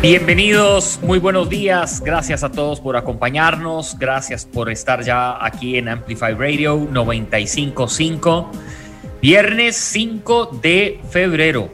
Bienvenidos, muy buenos días. Gracias a todos por acompañarnos. Gracias por estar ya aquí en Amplify Radio 955. Viernes 5 de febrero.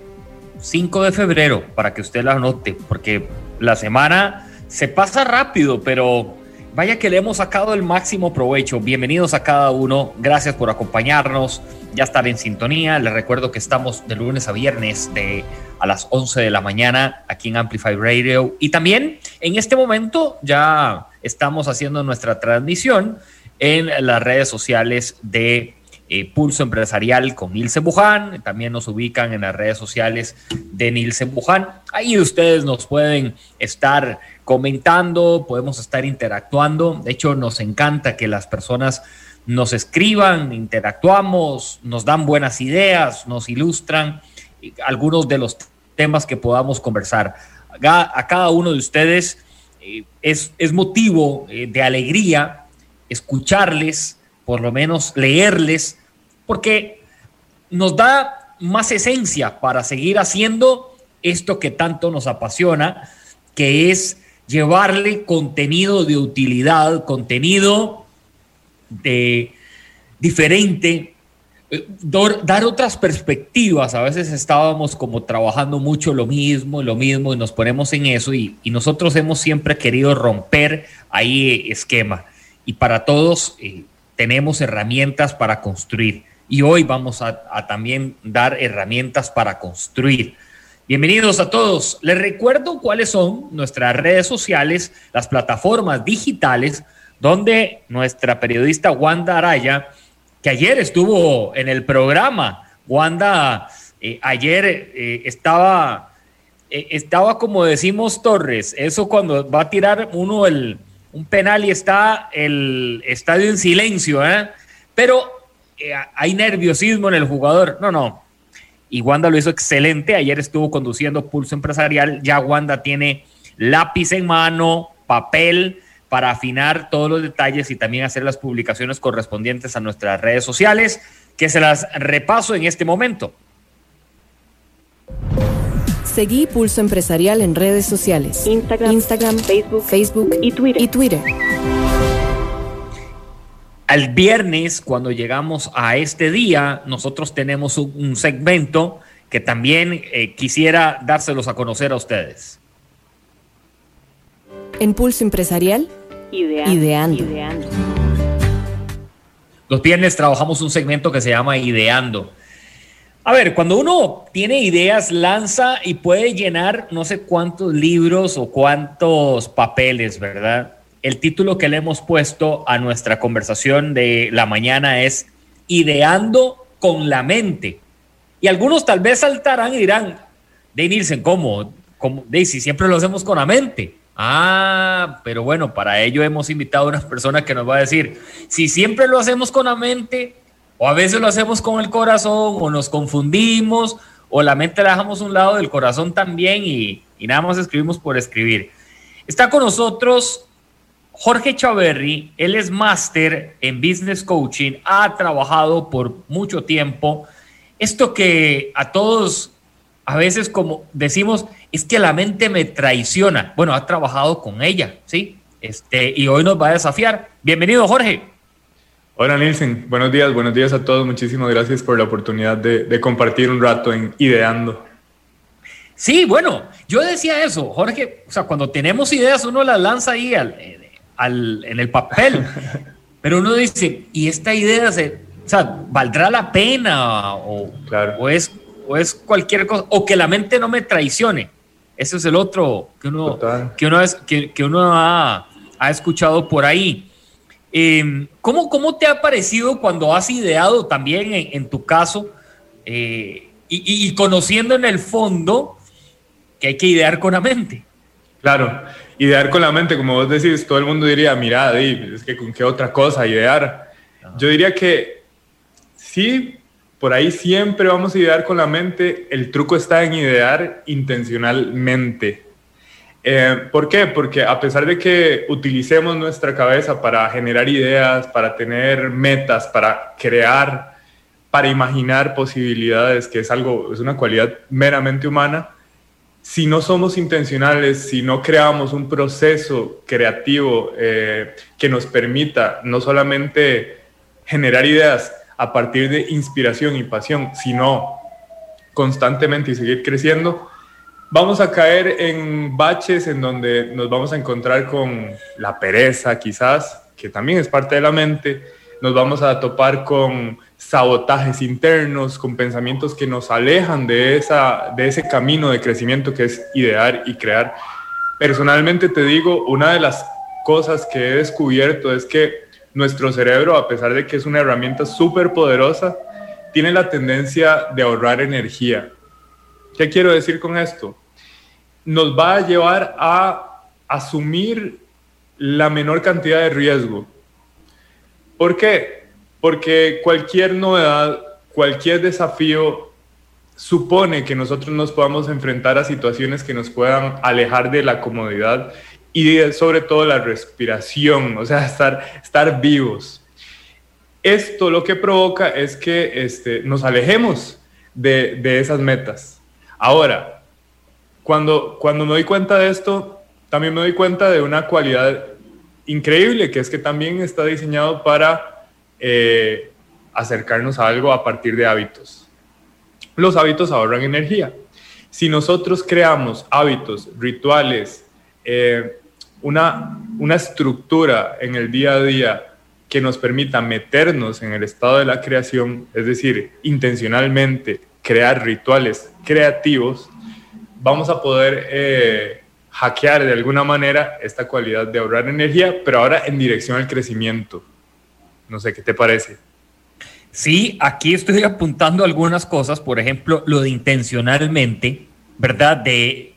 5 de febrero, para que usted la anote, porque la semana se pasa rápido, pero vaya que le hemos sacado el máximo provecho. Bienvenidos a cada uno. Gracias por acompañarnos. Ya estar en sintonía. Les recuerdo que estamos de lunes a viernes de a las 11 de la mañana aquí en Amplify Radio. Y también en este momento ya estamos haciendo nuestra transmisión en las redes sociales de eh, Pulso Empresarial con Nilsen Buján. También nos ubican en las redes sociales de Nilsen Buján. Ahí ustedes nos pueden estar comentando, podemos estar interactuando. De hecho, nos encanta que las personas nos escriban, interactuamos, nos dan buenas ideas, nos ilustran algunos de los temas que podamos conversar. A cada uno de ustedes eh, es, motivo eh, de alegría escucharles, por lo menos leerles, porque nos da más esencia para seguir haciendo esto que tanto nos apasiona, que es llevarle contenido de utilidad, contenido de diferente eh, dar otras perspectivas. A veces estábamos como trabajando mucho lo mismo, lo mismo, y nos ponemos en eso, y, nosotros hemos siempre querido romper ahí esquema. Y para todos eh, tenemos herramientas para construir. Y hoy vamos a, también dar herramientas para construir. Bienvenidos a todos. Les recuerdo cuáles son nuestras redes sociales, las plataformas digitales, donde nuestra periodista Wanda Araya que ayer estuvo en el programa. Wanda eh, ayer eh, estaba, eh, estaba como decimos Torres, eso cuando va a tirar uno el, un penal y está el estadio en silencio, pero hay nerviosismo en el jugador. No, no. Y Wanda lo hizo excelente. Ayer estuvo conduciendo Pulso Empresarial. Ya Wanda tiene lápiz en mano, papel para afinar todos los detalles y también hacer las publicaciones correspondientes a nuestras redes sociales, que se las repaso en este momento. Seguí Pulso Empresarial en redes sociales. Instagram, Facebook, Facebook y Twitter. Y Twitter. Al viernes, cuando llegamos a este día, nosotros tenemos un, segmento que también eh, quisiera dárselos a conocer a ustedes. En Pulso Empresarial Ideando. Los viernes trabajamos un segmento que se llama Ideando. A ver, cuando uno tiene ideas, lanza y puede llenar no sé cuántos libros o cuántos papeles, ¿verdad? El título que le hemos puesto a nuestra conversación de la mañana es Ideando con la mente. Y algunos tal vez saltarán y dirán, de Nielsen, ¿cómo? ¿Cómo? Daisy, siempre lo hacemos con la mente. Ah, pero bueno, para ello hemos invitado a una persona que nos va a decir, si siempre lo hacemos con la mente, o a veces lo hacemos con el corazón, o nos confundimos, o la mente la dejamos un lado del corazón también y, nada más escribimos por escribir. Está con nosotros Jorge Chaverri, él es máster en business coaching, ha trabajado por mucho tiempo. Esto que a todos a veces como decimos, es que la mente me traiciona. Bueno, ha trabajado con ella, ¿sí? Este, y hoy nos va a desafiar. Bienvenido, Jorge. Hola, Nielsen. Buenos días, buenos días a todos. Muchísimas gracias por la oportunidad de, compartir un rato en Ideando. Sí, bueno, yo decía eso, Jorge. O sea, cuando tenemos ideas, uno las lanza ahí al, en el papel. pero uno dice, ¿y esta idea se, o sea, valdrá la pena? O, claro. o es o es cualquier cosa, o que la mente no me traicione. Ese es el otro que uno, que uno, es, que, que uno ha, ha, escuchado por ahí. Eh, ¿cómo, ¿cómo, te ha parecido cuando has ideado también en, tu caso eh, y, y, conociendo en el fondo que hay que idear con la mente? Claro, idear con la mente, como vos decís, todo el mundo diría, mira, es que con qué otra cosa idear. Yo diría que sí, por ahí siempre vamos a idear con la mente. El truco está en idear intencionalmente. Eh, ¿Por qué? Porque a pesar de que utilicemos nuestra cabeza para generar ideas, para tener metas, para crear, para imaginar posibilidades, que es algo, es una cualidad meramente humana, si no somos intencionales, si no creamos un proceso creativo eh, que nos permita no solamente generar ideas a partir de inspiración y pasión, sino constantemente y seguir creciendo, vamos a caer en baches en donde nos vamos a encontrar con la pereza quizás, que también es parte de la mente, nos vamos a topar con sabotajes internos, con pensamientos que nos alejan de, esa, de ese camino de crecimiento que es idear y crear. Personalmente te digo, una de las cosas que he descubierto es que nuestro cerebro, a pesar de que es una herramienta súper poderosa, tiene la tendencia de ahorrar energía. ¿Qué quiero decir con esto? Nos va a llevar a asumir la menor cantidad de riesgo. ¿Por qué? Porque cualquier novedad, cualquier desafío supone que nosotros nos podamos enfrentar a situaciones que nos puedan alejar de la comodidad y sobre todo la respiración, o sea, estar, estar vivos. Esto lo que provoca es que este, nos alejemos de, de esas metas. Ahora, cuando, cuando me doy cuenta de esto, también me doy cuenta de una cualidad increíble, que es que también está diseñado para eh, acercarnos a algo a partir de hábitos. Los hábitos ahorran energía. Si nosotros creamos hábitos, rituales, eh, una, una estructura en el día a día que nos permita meternos en el estado de la creación, es decir, intencionalmente crear rituales creativos, vamos a poder eh, hackear de alguna manera esta cualidad de ahorrar energía, pero ahora en dirección al crecimiento. No sé, ¿qué te parece? Sí, aquí estoy apuntando algunas cosas, por ejemplo, lo de intencionalmente, ¿verdad? De,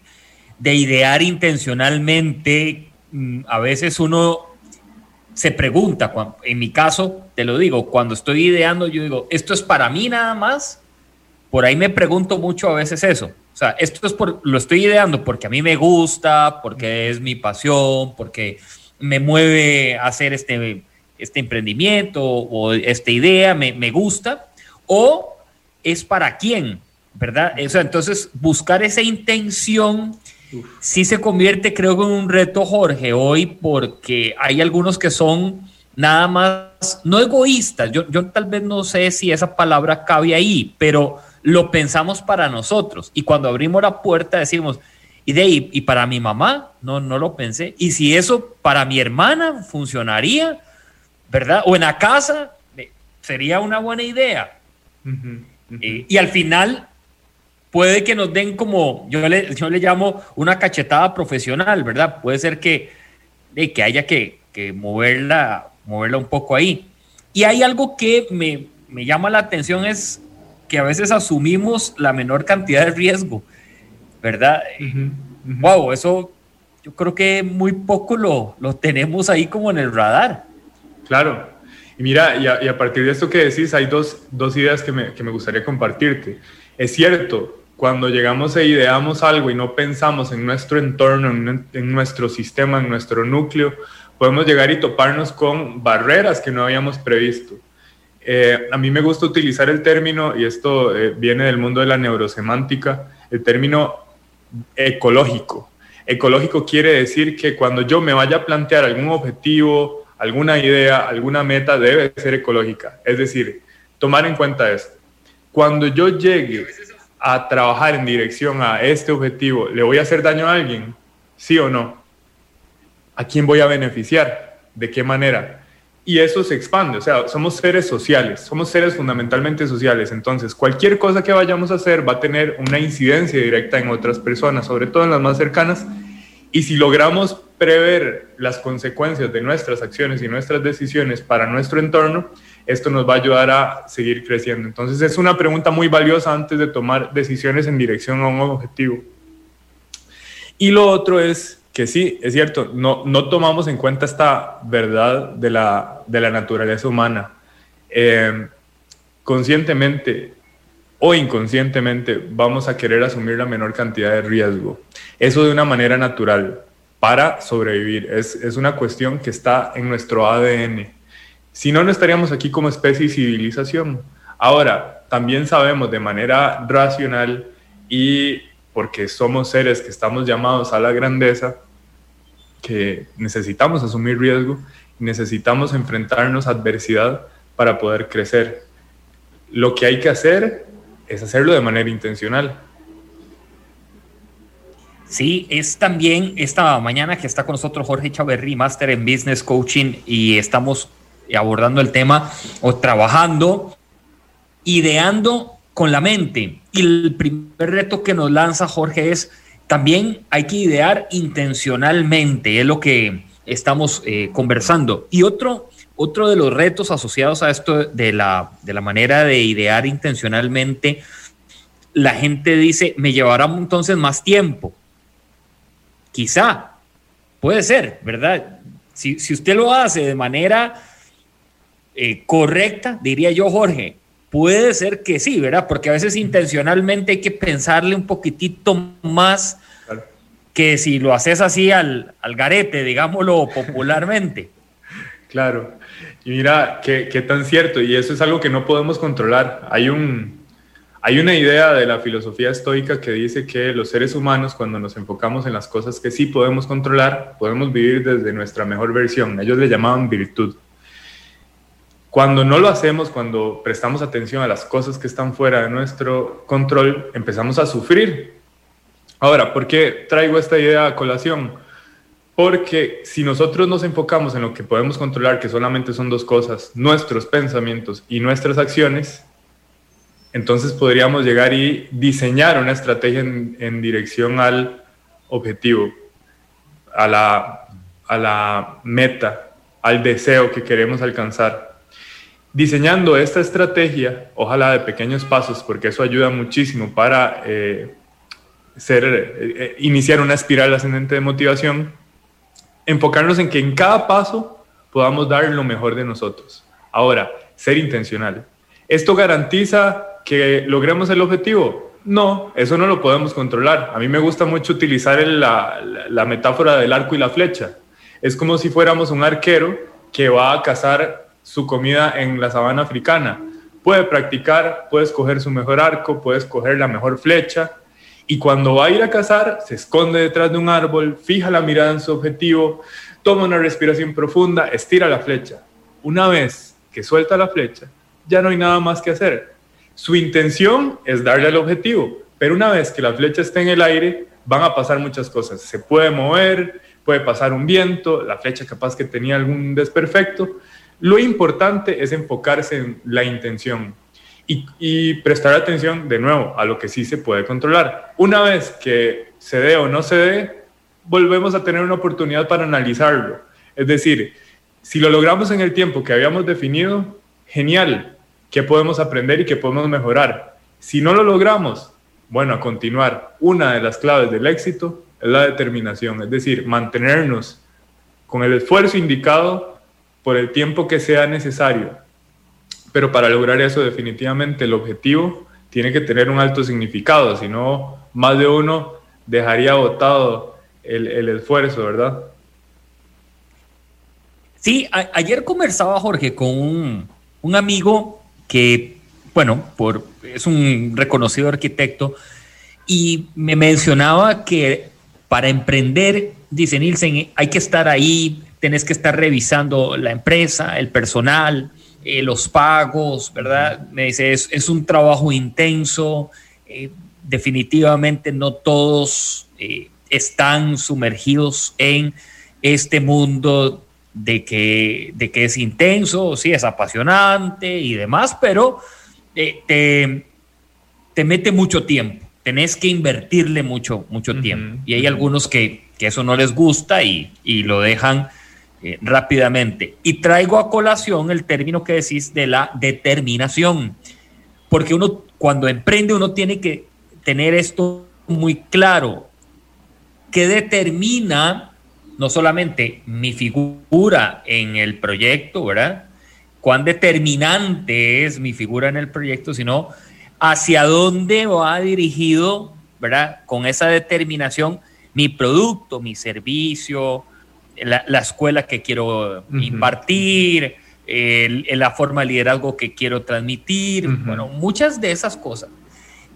de idear intencionalmente Mm, a veces uno se pregunta, en mi caso, te lo digo, cuando estoy ideando, yo digo, ¿esto es para mí nada más? Por ahí me pregunto mucho a veces eso. O sea, esto es por, lo estoy ideando porque a mí me gusta, porque es mi pasión, porque me mueve a hacer este, este emprendimiento o esta idea, me, me gusta, o es para quién, ¿verdad? O sea, entonces buscar esa intención sí se convierte, creo en un reto, Jorge, hoy, porque hay algunos que son nada más, no egoístas, yo, yo tal vez no sé si esa palabra cabe ahí, pero lo pensamos para nosotros. Y cuando abrimos la puerta decimos, y de ahí, y para mi mamá, no, no lo pensé. Y si eso para mi hermana funcionaría, ¿verdad? O en la casa, sería una buena idea. Eh, y al final puede que nos den como, yo le, yo le llamo una cachetada profesional, ¿verdad? Puede ser que, que haya que, moverla, moverla un poco ahí. Y hay algo que me, me llama la atención es que a veces asumimos la menor cantidad de riesgo, ¿verdad? Wow, eso yo creo que muy poco lo, lo, tenemos ahí como en el radar. Claro. Y mira, y a, partir de esto que decís, hay dos, dos ideas que me, que me gustaría compartirte. Es cierto, cuando llegamos e ideamos algo y no pensamos en nuestro entorno, en, nuestro sistema, en nuestro núcleo, podemos llegar y toparnos con barreras que no habíamos previsto. Eh, a mí me gusta utilizar el término, y esto eh, viene del mundo de la neurosemántica, el término ecológico. Ecológico quiere decir que cuando yo me vaya a plantear algún objetivo, alguna idea, alguna meta, debe ser ecológica. Es decir, tomar en cuenta esto. Cuando yo llegue a trabajar en dirección a este objetivo, ¿le voy a hacer daño a alguien? ¿Sí o no? ¿A quién voy a beneficiar? ¿De qué manera? Y eso se expande, o sea, somos seres sociales, somos seres fundamentalmente sociales, entonces cualquier cosa que vayamos a hacer va a tener una incidencia directa en otras personas, sobre todo en las más cercanas, y si logramos prever las consecuencias de nuestras acciones y nuestras decisiones para nuestro entorno, esto nos va a ayudar a seguir creciendo. Entonces es una pregunta muy valiosa antes de tomar decisiones en dirección a un objetivo. Y lo otro es que sí, es cierto, no, no tomamos en cuenta esta verdad de la, de la naturaleza humana. Eh, conscientemente o inconscientemente vamos a querer asumir la menor cantidad de riesgo. Eso de una manera natural para sobrevivir. Es, es una cuestión que está en nuestro ADN. Si no, no estaríamos aquí como especie y civilización. Ahora, también sabemos de manera racional y porque somos seres que estamos llamados a la grandeza, que necesitamos asumir riesgo, necesitamos enfrentarnos a adversidad para poder crecer. Lo que hay que hacer es hacerlo de manera intencional. Sí, es también esta mañana que está con nosotros Jorge Chaverri, máster en Business Coaching, y estamos abordando el tema o trabajando, ideando con la mente. Y el primer reto que nos lanza Jorge es también hay que idear intencionalmente, es lo que estamos eh, conversando. Y otro, otro de los retos asociados a esto de la, de la manera de idear intencionalmente, la gente dice, me llevará entonces más tiempo. Quizá, puede ser, ¿verdad? Si, usted lo hace de manera eh, correcta, diría yo, Jorge, Puede ser que sí, ¿verdad? Porque a veces intencionalmente hay que pensarle un poquitito más que si lo haces así al, al garete, digámoslo popularmente. Claro. Y mira, qué, tan cierto, y eso es algo que no podemos controlar. Hay, un, hay una idea de la filosofía estoica que dice que los seres humanos, cuando nos enfocamos en las cosas que sí podemos controlar, podemos vivir desde nuestra mejor versión. Ellos le llamaban virtud. Cuando no lo hacemos, cuando prestamos atención a las cosas que están fuera de nuestro control, empezamos a sufrir. Ahora, ¿por qué traigo esta idea a colación? Porque si nosotros nos enfocamos en lo que podemos controlar, que solamente son dos cosas, nuestros pensamientos y nuestras acciones, entonces podríamos llegar y diseñar una estrategia en, dirección al objetivo, a la, a la meta, al deseo que queremos alcanzar diseñando esta estrategia, ojalá de pequeños pasos, porque eso ayuda muchísimo para eh, ser, eh, eh, iniciar una espiral ascendente de motivación, enfocarnos en que en cada paso podamos dar lo mejor de nosotros. Ahora, ser intencional. ¿Esto garantiza que logremos el objetivo? No, eso no lo podemos controlar. A mí me gusta mucho utilizar la, la metáfora del arco y la flecha. Es como si fuéramos un arquero que va a cazar su comida en la sabana africana. Puede practicar, puede escoger su mejor arco, puede escoger la mejor flecha y cuando va a ir a cazar se esconde detrás de un árbol, fija la mirada en su objetivo, toma una respiración profunda, estira la flecha. Una vez que suelta la flecha, ya no hay nada más que hacer. Su intención es darle al objetivo, pero una vez que la flecha está en el aire, van a pasar muchas cosas. Se puede mover, puede pasar un viento, la flecha capaz que tenía algún desperfecto, lo importante es enfocarse en la intención y, prestar atención de nuevo a lo que sí se puede controlar. Una vez que se dé o no se dé, volvemos a tener una oportunidad para analizarlo. Es decir, si lo logramos en el tiempo que habíamos definido, genial, ¿qué podemos aprender y qué podemos mejorar? Si no lo logramos, bueno, a continuar. Una de las claves del éxito es la determinación, es decir, mantenernos con el esfuerzo indicado por el tiempo que sea necesario. Pero para lograr eso definitivamente el objetivo tiene que tener un alto significado, si no, más de uno dejaría agotado el, el esfuerzo, ¿verdad? Sí, ayer conversaba Jorge con un, un, amigo que, bueno, por, es un reconocido arquitecto y me mencionaba que para emprender, dice Nielsen, hay que estar ahí tenés que estar revisando la empresa, el personal, eh, los pagos, ¿verdad? Me dice, es, un trabajo intenso, eh, definitivamente no todos eh, están sumergidos en este mundo de que, de que es intenso, sí, es apasionante y demás, pero te, te mete mucho tiempo tenés que invertirle mucho, mucho tiempo. Y hay algunos que, que, eso no les gusta y, y lo dejan eh, rápidamente. Y traigo a colación el término que decís de la determinación, porque uno cuando emprende uno tiene que tener esto muy claro, que determina no solamente mi figura en el proyecto, ¿verdad? Cuán determinante es mi figura en el proyecto, sino hacia dónde va dirigido, ¿verdad? Con esa determinación mi producto, mi servicio, la, escuela que quiero impartir, la forma de liderazgo que quiero transmitir, bueno, muchas de esas cosas.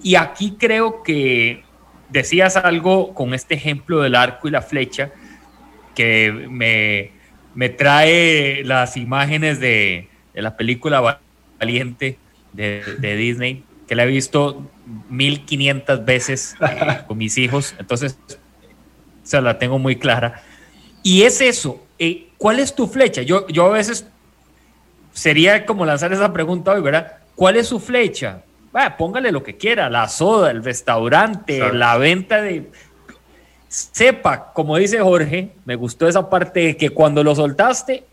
Y aquí creo que decías algo con este ejemplo del arco y la flecha que me, me trae las imágenes de, de la película Valiente de, de, Disney, que la he visto 1500 veces eh, con mis hijos, entonces se la tengo muy clara. Y es eso, eh, ¿cuál es tu flecha? Yo, yo a veces sería como lanzar esa pregunta hoy, ¿verdad? ¿Cuál es su flecha? póngale lo que quiera, la soda, el restaurante, la venta de... Sepa, como dice Jorge, me gustó esa parte de que cuando lo soltaste,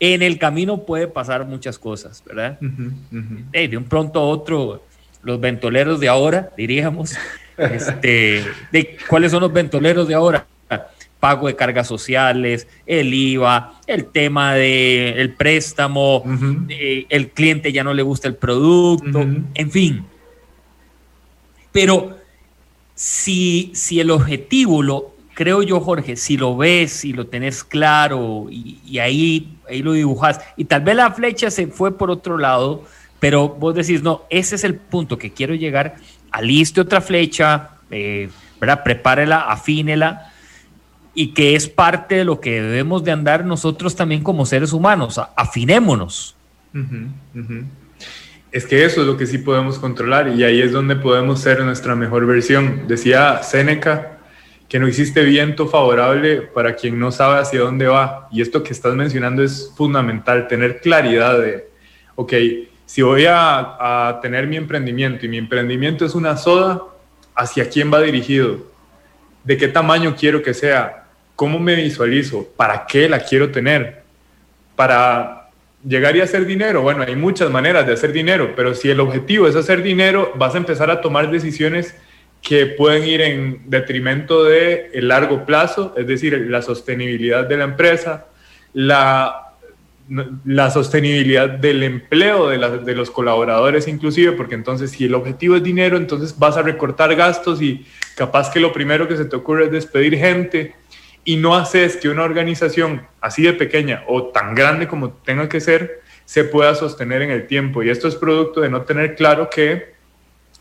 en el camino puede pasar muchas cosas, ¿verdad? de un pronto a otro, los ventoleros de ahora, diríamos, este, de, ¿cuáles son los ventoleros de ahora? Pago de cargas sociales, el IVA, el tema del el préstamo, eh, el cliente ya no le gusta el producto, en fin. Pero si, si el objetivo lo, creo yo, Jorge, si lo ves, y lo tenés claro y, ahí, ahí lo dibujas, y tal vez la flecha se fue por otro lado, pero vos decís, no, ese es el punto que quiero llegar, aliste otra flecha, eh, ¿verdad? prepárela, afínela, y que es parte de lo que debemos de andar nosotros también como seres humanos, afinémonos. Es que eso es lo que sí podemos controlar y ahí es donde podemos ser nuestra mejor versión. Decía Séneca que no existe viento favorable para quien no sabe hacia dónde va. Y esto que estás mencionando es fundamental, tener claridad de, ok, si voy a, a tener mi emprendimiento y mi emprendimiento es una soda, ¿hacia quién va dirigido? ¿De qué tamaño quiero que sea? ¿Cómo me visualizo? ¿Para qué la quiero tener? Para llegar y hacer dinero. Bueno, hay muchas maneras de hacer dinero, pero si el objetivo es hacer dinero, vas a empezar a tomar decisiones que pueden ir en detrimento de el largo plazo, es decir, la sostenibilidad de la empresa, la, la sostenibilidad del empleo de, de, los colaboradores inclusive, porque entonces si el objetivo es dinero, entonces vas a recortar gastos y capaz que lo primero que se te ocurre es despedir gente y no haces que una organización así de pequeña o tan grande como tenga que ser se pueda sostener en el tiempo. Y esto es producto de no tener claro que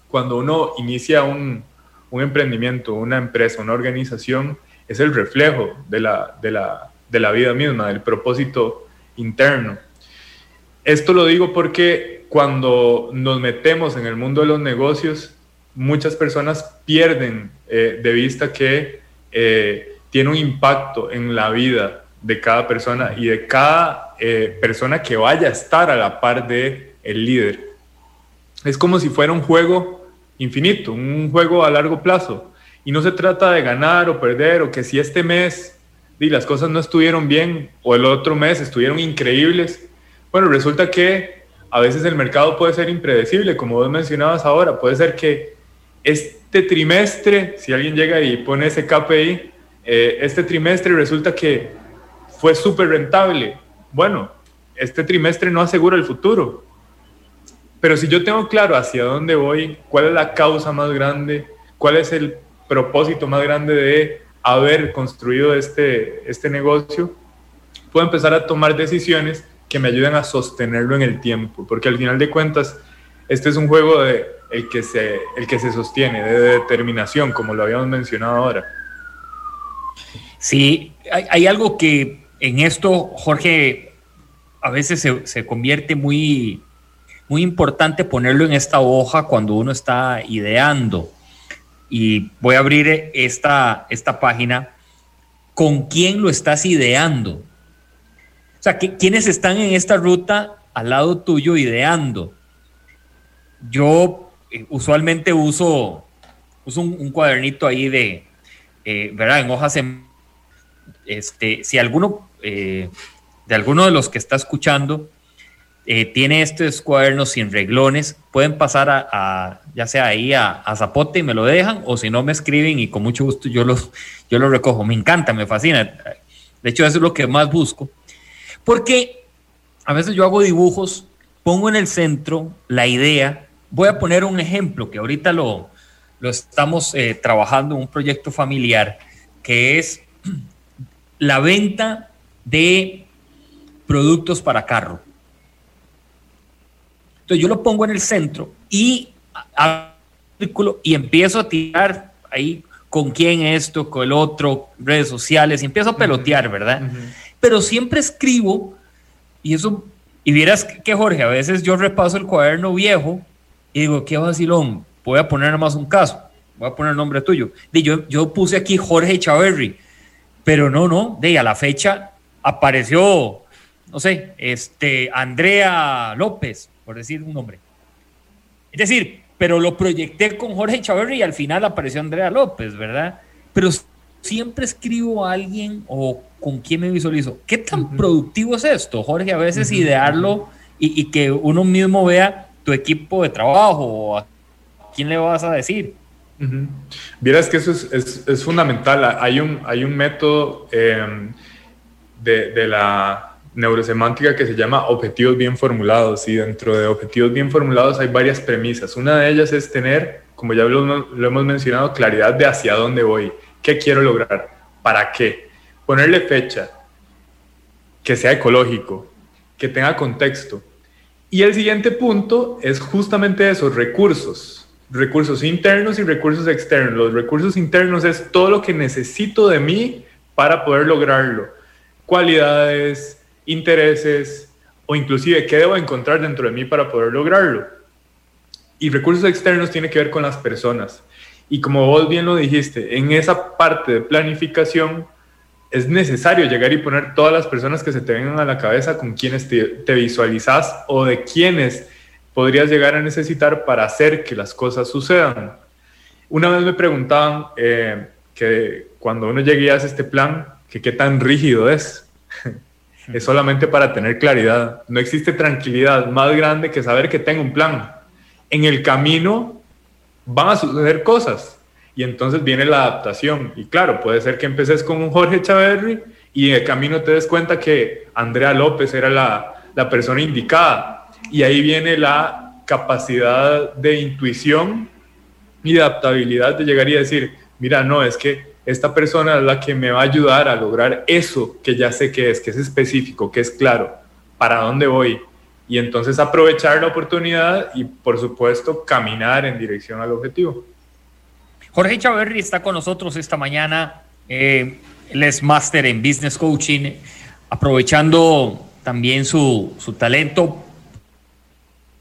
cuando uno inicia un, un emprendimiento, una empresa, una organización, es el reflejo de la, de, la, de la vida misma, del propósito interno. Esto lo digo porque cuando nos metemos en el mundo de los negocios, muchas personas pierden eh, de vista que eh, tiene un impacto en la vida de cada persona y de cada eh, persona que vaya a estar a la par de el líder. Es como si fuera un juego infinito, un juego a largo plazo. Y no se trata de ganar o perder o que si este mes y las cosas no estuvieron bien o el otro mes estuvieron increíbles. Bueno, resulta que a veces el mercado puede ser impredecible, como vos mencionabas ahora. Puede ser que este trimestre, si alguien llega y pone ese KPI, eh, este trimestre resulta que fue súper rentable. Bueno, este trimestre no asegura el futuro. Pero si yo tengo claro hacia dónde voy, cuál es la causa más grande, cuál es el propósito más grande de haber construido este, este negocio, puedo empezar a tomar decisiones que me ayuden a sostenerlo en el tiempo, porque al final de cuentas, este es un juego de el que se, el que se sostiene, de determinación, como lo habíamos mencionado ahora. Sí, hay, algo que en esto, Jorge, a veces se, convierte muy, muy importante ponerlo en esta hoja cuando uno está ideando. Y voy a abrir esta, esta página. ¿Con quién lo estás ideando? O sea, ¿quiénes están en esta ruta al lado tuyo ideando? Yo eh, usualmente uso, uso un, cuadernito ahí de, eh, ¿verdad? En hojas en este, si alguno eh, de alguno de los que está escuchando tiene estos cuadernos sin reglones, pueden pasar a, ya sea ahí a, Zapote y me lo dejan, o si no me escriben y con mucho gusto yo los, yo los recojo. Me encanta, me fascina. De hecho, eso es lo que más busco. Porque a veces yo hago dibujos, pongo en el centro la idea. Voy a poner un ejemplo que ahorita lo, lo estamos eh, trabajando en un proyecto familiar, que es la venta de productos para carro. Entonces yo lo pongo en el centro y y empiezo a tirar ahí con quién esto, con el otro, redes sociales, y empiezo a pelotear, ¿verdad? Pero siempre escribo, y eso, y vieras que Jorge, a veces yo repaso el cuaderno viejo y digo, qué vacilón, voy a poner nada más un caso, voy a poner el nombre tuyo. De, yo, yo puse aquí Jorge Chaverri, pero no, no, de a la fecha apareció, no sé, este, Andrea López, por decir un nombre. Es decir, pero lo proyecté con Jorge Chaverri y al final apareció Andrea López, ¿verdad? Pero siempre escribo a alguien o con quién me visualizo. ¿Qué tan productivo es esto, Jorge? A veces idearlo y, que uno mismo vea tu equipo de trabajo a quién le vas a decir. Vieras que eso es, fundamental. Hay un, hay un método em, de, de la neurosemántica que se llama objetivos bien formulados y dentro de objetivos bien formulados hay varias premisas. Una de ellas es tener, como ya lo, hemos mencionado, claridad de hacia dónde voy, qué quiero lograr, para qué. Ponerle fecha, que sea ecológico, que tenga contexto. Y el siguiente punto es justamente esos recursos, recursos internos y recursos externos. Los recursos internos es todo lo que necesito de mí para poder lograrlo. Cualidades, intereses o inclusive qué debo encontrar dentro de mí para poder lograrlo. Y recursos externos tiene que ver con las personas. Y como vos bien lo dijiste, en esa parte de planificación es necesario llegar y poner todas las personas que se te vengan a la cabeza con quienes te, visualizas o de quienes podrías llegar a necesitar para hacer que las cosas sucedan. Una vez me preguntaban eh, que cuando uno llegue a este plan, que qué tan rígido es es solamente para tener claridad. No existe tranquilidad más grande que saber que tengo un plan. En el camino van a suceder cosas y entonces viene la adaptación. Y claro, puede ser que empeces con un Jorge Chaverri y en el camino te des cuenta que Andrea López era la, la persona indicada. Y ahí viene la capacidad de intuición y de adaptabilidad de llegar y decir, mira, no, es que esta persona es la que me va a ayudar a lograr eso que ya sé que es, que es específico, que es claro, para dónde voy. Y entonces aprovechar la oportunidad y, por supuesto, caminar en dirección al objetivo. Jorge Chaverri está con nosotros esta mañana. Eh, él es máster en Business Coaching, aprovechando también su, su talento,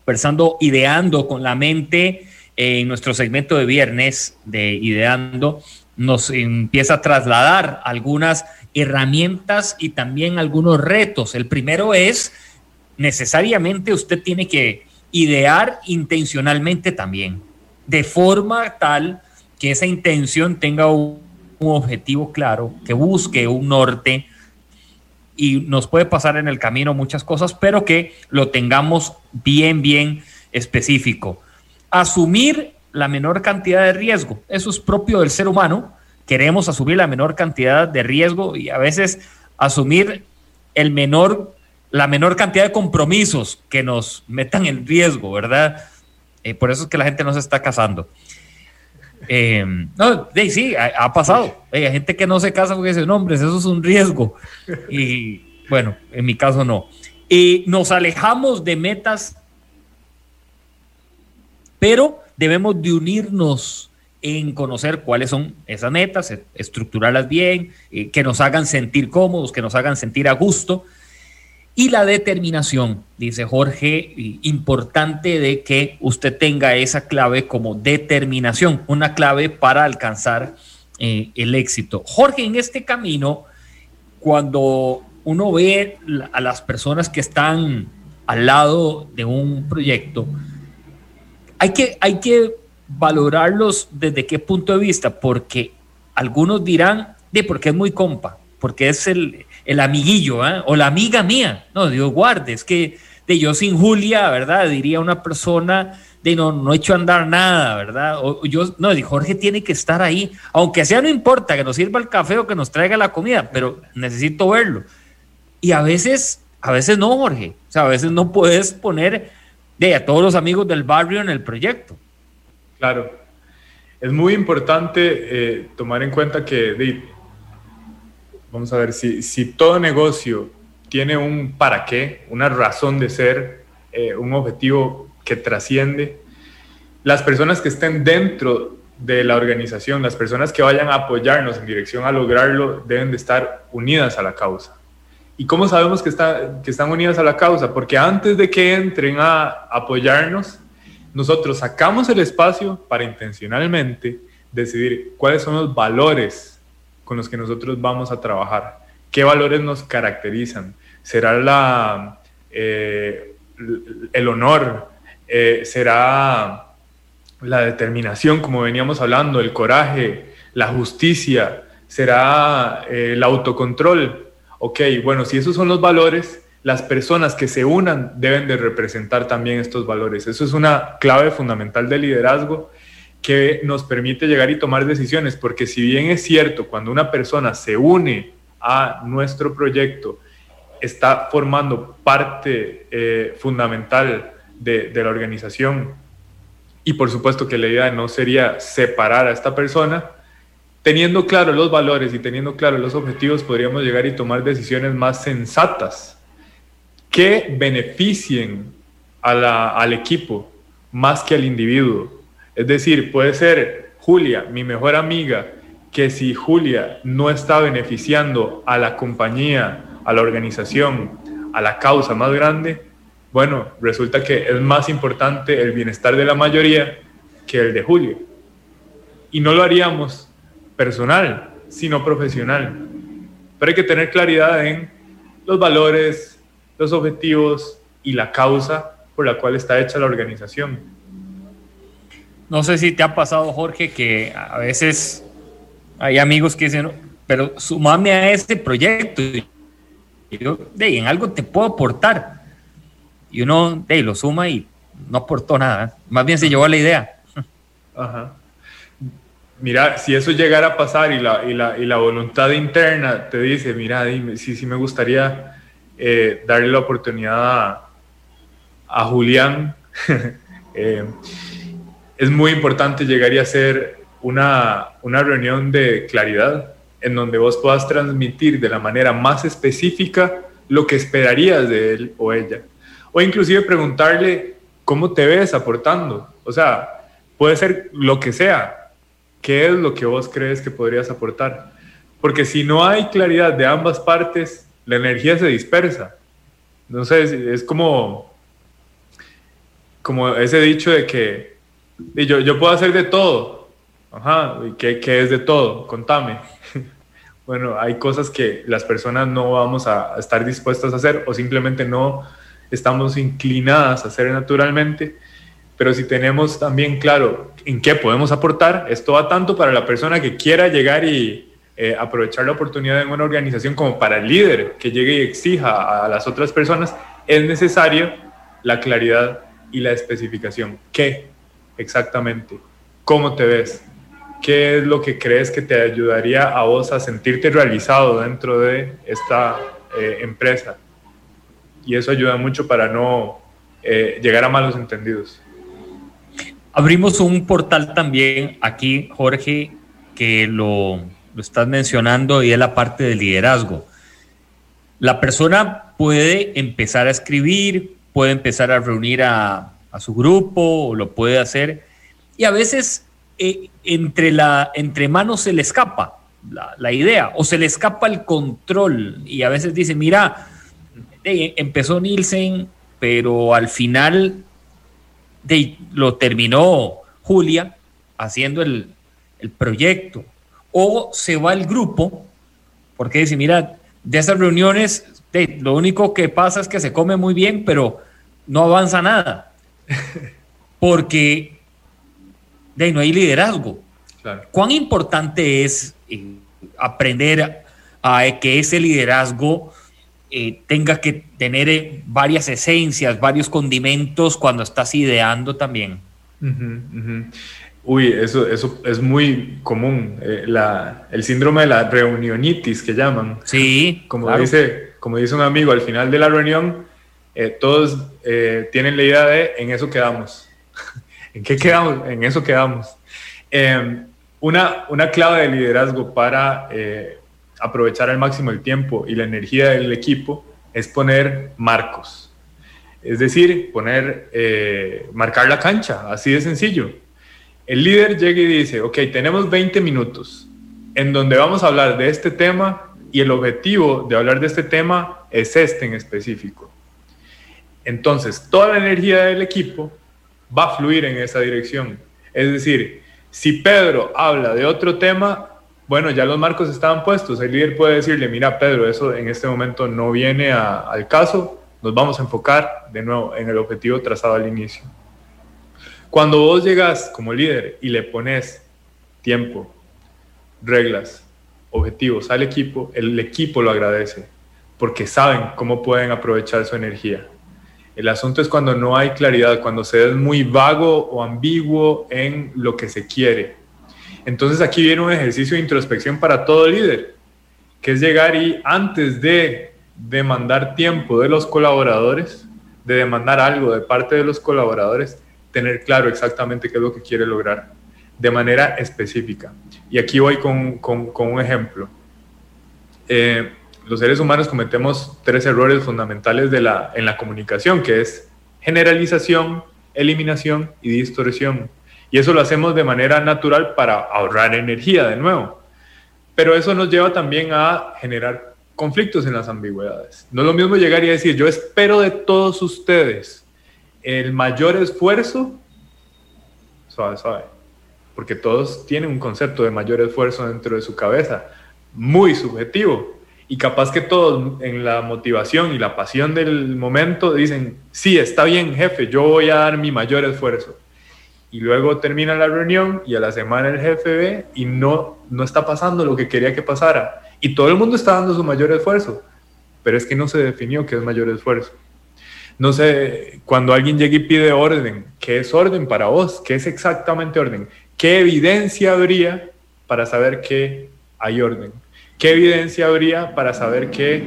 conversando, ideando con la mente en nuestro segmento de viernes de Ideando nos empieza a trasladar algunas herramientas y también algunos retos. El primero es, necesariamente usted tiene que idear intencionalmente también, de forma tal que esa intención tenga un, objetivo claro, que busque un norte y nos puede pasar en el camino muchas cosas, pero que lo tengamos bien, bien específico. Asumir la menor cantidad de riesgo. Eso es propio del ser humano. Queremos asumir la menor cantidad de riesgo y a veces asumir el menor, la menor cantidad de compromisos que nos metan en riesgo, ¿verdad? Eh, por eso es que la gente no se está casando. Eh, no, sí, ha, pasado. Hay gente que no se casa porque dice, no, hombre, eso es un riesgo. Y bueno, en mi caso no. Y nos alejamos de metas, pero debemos de unirnos en conocer cuáles son esas metas, e, estructurarlas bien, eh, que nos hagan sentir cómodos, que nos hagan sentir a gusto. Y la determinación, dice Jorge, importante de que usted tenga esa clave como determinación, una clave para alcanzar eh, el éxito. Jorge, en este camino, cuando uno ve a las personas que están al lado de un proyecto, hay que, hay que valorarlos desde qué punto de vista, porque algunos dirán, de porque es muy compa, porque es el, el amiguillo ¿eh? o la amiga mía. No, Dios guarde, es que de yo sin Julia, ¿verdad? Diría una persona de no, no he hecho andar nada, ¿verdad? O, yo, no, Jorge tiene que estar ahí, aunque sea no importa que nos sirva el café o que nos traiga la comida, pero necesito verlo. Y a veces, a veces no, Jorge, o sea, a veces no puedes poner de a todos los amigos del barrio en el proyecto. Claro, es muy importante eh, tomar en cuenta que, vamos a ver, si, si, todo negocio tiene un para qué, una razón de ser, eh, un objetivo que trasciende, las personas que estén dentro de la organización, las personas que vayan a apoyarnos en dirección a lograrlo, deben de estar unidas a la causa. ¿Y cómo sabemos que, que están unidas a la causa? Porque antes de que entren a apoyarnos, nosotros sacamos el espacio para intencionalmente decidir cuáles son los valores con los que nosotros vamos a trabajar, qué valores nos caracterizan. ¿Será eh, el honor? Eh, ¿Será la determinación, como veníamos hablando, el coraje, la justicia? ¿Será eh, el autocontrol? Ok, bueno, si esos son los valores, las personas que se unan deben de representar también estos valores. Eso es una clave fundamental del liderazgo que nos permite llegar y tomar decisiones, porque si bien es cierto, cuando una persona se une a nuestro proyecto, está formando parte eh, fundamental de, la organización, y por supuesto que la idea no sería separar a esta persona, teniendo claro los valores y teniendo claro los objetivos, podríamos llegar y tomar decisiones más sensatas que beneficien al equipo más que al individuo. Es decir, puede ser Julia, mi mejor amiga, que si Julia no está beneficiando a la compañía, a la organización, a la causa más grande, bueno, resulta que es más importante el bienestar de la mayoría que el de Julia. Y no lo haríamos personal, sino profesional. Pero hay que tener claridad en los valores, los objetivos y la causa por la cual está hecha la organización. No sé si te ha pasado, Jorge, que a veces hay amigos que dicen, pero sumame a este proyecto. Y yo, de, en algo te puedo aportar. Y uno, de, lo suma y no aportó nada. Más bien se llevó la idea. Ajá. Mira, si eso llegara a pasar y la, y la, y la voluntad interna te dice, mira, dime, sí, sí me gustaría eh, darle la oportunidad a, Julián. Eh, es muy importante llegar y hacer una, una reunión de claridad en donde vos puedas transmitir de la manera más específica lo que esperarías de él o ella. O inclusive preguntarle cómo te ves aportando. O sea, puede ser lo que sea. ¿Qué es lo que vos crees que podrías aportar? Porque si no hay claridad de ambas partes, la energía se dispersa. Entonces, es como, como ese dicho de que yo, yo puedo hacer de todo. Ajá, ¿qué, ¿qué es de todo? Contame. bueno, hay cosas que las personas no vamos a estar dispuestas a hacer o simplemente no estamos inclinadas a hacer naturalmente. Pero si tenemos también claro en qué podemos aportar, esto va tanto para la persona que quiera llegar y, eh, aprovechar la oportunidad en una organización como para el líder que llegue y exija a las otras personas, es necesario la claridad y la especificación. ¿Qué exactamente? ¿Cómo te ves? ¿Qué es lo que crees que te ayudaría a vos a sentirte realizado dentro de esta eh, empresa? Y eso ayuda mucho para no eh, llegar a malos entendidos. Abrimos un portal también aquí, Jorge, que lo, lo estás mencionando y es la parte del liderazgo. La persona puede empezar a escribir, puede empezar a reunir a, su grupo, o lo puede hacer, y a veces eh, entre, la, entre manos se le escapa la, idea, o se le escapa el control, y a veces dice, mira, empezó Nielsen, pero al final lo terminó Julia haciendo el, el proyecto o se va el grupo, porque dice, mira, de esas reuniones, lo único que pasa es que se come muy bien, pero no avanza nada, porque de no hay liderazgo. ¿Cuán importante es eh, aprender a, que ese liderazgo eh, tenga que tener eh, varias esencias, varios condimentos cuando estás ideando también? Uy, eso, eso es muy común. La, el síndrome de la reunionitis que llaman. Sí. Como, dice, como dice un amigo, al final de la reunión, eh, todos eh, tienen la idea de en eso quedamos. ¿En qué quedamos? En eso quedamos. Em, una, una clave de liderazgo para aprovechar al máximo el tiempo y la energía del equipo es poner marcos. Es decir, poner, marcar la cancha, así de sencillo El líder llega y dice, ok, tenemos 20 minutos en donde vamos a hablar de este tema y el objetivo de hablar de este tema es este en específico. Entonces, toda la energía del equipo va a fluir en esa dirección. Es decir, si Pedro habla de otro tema, bueno, ya los marcos estaban puestos. El líder puede decirle, mira, Pedro, eso en este momento no viene al caso, nos vamos a enfocar de nuevo en el objetivo trazado al inicio. Cuando vos llegas como líder y le pones tiempo, reglas, objetivos al equipo, el equipo lo agradece porque saben cómo pueden aprovechar su energía. El asunto es cuando no hay claridad, cuando se es muy vago o ambiguo en lo que se quiere. Entonces aquí viene un ejercicio de introspección para todo líder, que es llegar y antes de demandar tiempo de los colaboradores, de demandar algo de parte de los colaboradores, tener claro exactamente qué es lo que quiere lograr de manera específica. Y aquí voy con, un ejemplo. Eh, los seres humanos cometemos tres errores fundamentales en la comunicación, que es generalización, eliminación y distorsión. Y eso lo hacemos de manera natural para ahorrar energía de nuevo. Pero eso nos lleva también a generar conflictos en las ambigüedades. No es lo mismo llegar y decir, yo espero de todos ustedes el mayor esfuerzo, suave, suave, porque todos tienen un concepto de mayor esfuerzo dentro de su cabeza, muy subjetivo. Y capaz que todos en la motivación y la pasión del momento dicen, sí, está bien, jefe, yo voy a dar mi mayor esfuerzo. Y luego termina la reunión y a la semana el jefe ve y no, no está pasando lo que quería que pasara. Y todo el mundo está dando su mayor esfuerzo, pero es que no se definió qué es mayor esfuerzo. No sé, cuando alguien llega y pide orden, ¿qué es orden para vos? ¿Qué es exactamente orden? ¿Qué evidencia habría para saber que hay orden? ¿Qué evidencia habría para saber que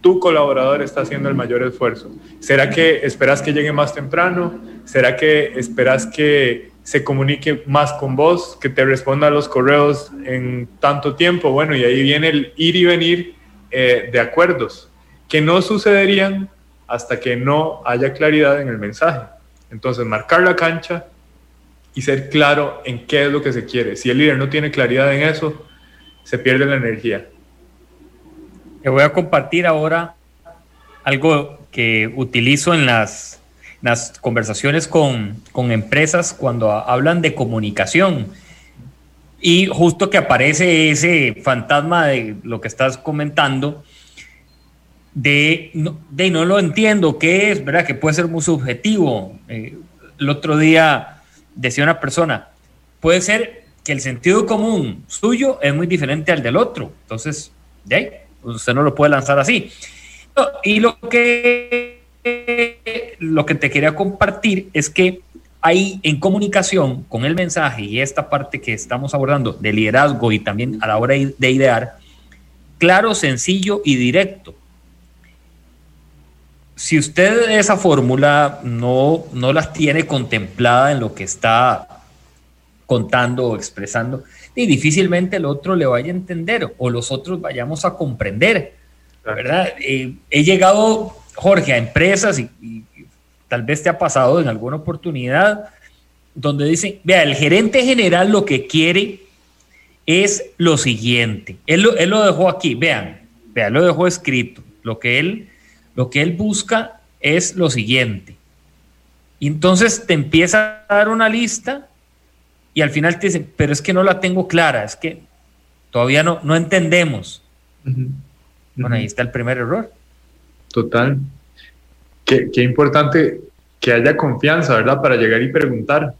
tu colaborador está haciendo el mayor esfuerzo? ¿Será que esperas que llegue más temprano? ¿Será que esperas que se comunique más con vos, que te responda a los correos en tanto tiempo? Bueno, y ahí viene el ir y venir eh, de acuerdos que no sucederían hasta que no haya claridad en el mensaje. Entonces, marcar la cancha y ser claro en qué es lo que se quiere. Si el líder no tiene claridad en eso, se pierde la energía. Te voy a compartir ahora algo que utilizo en las, las conversaciones con, con empresas cuando hablan de comunicación. Y justo que aparece ese fantasma de lo que estás comentando, de no, de no lo entiendo, ¿qué es? ¿Verdad? Que puede ser muy subjetivo. Eh, el otro día decía una persona, puede ser que el sentido común suyo es muy diferente al del otro. Entonces, de ahí, usted no lo puede lanzar así. y lo que, lo que te quería compartir es que hay en comunicación con el mensaje y esta parte que estamos abordando de liderazgo y también a la hora de idear, claro, sencillo y directo. Si usted esa fórmula no, no las tiene contemplada en lo que está contando o expresando, y difícilmente el otro le vaya a entender o los otros vayamos a comprender, ¿verdad? Eh, he llegado, Jorge, a empresas y, tal vez te ha pasado en alguna oportunidad donde dicen, vea, el gerente general lo que quiere es lo siguiente. Él lo, él lo dejó aquí, vean, vean, lo dejó escrito. Lo que él, lo que él busca es lo siguiente. Y entonces te empieza a dar una lista y al final te dicen, pero es que no la tengo clara, es que todavía no, no entendemos. Bueno, ahí está el primer error. Total. Qué, qué, importante que haya confianza, ¿verdad? Para llegar y preguntar.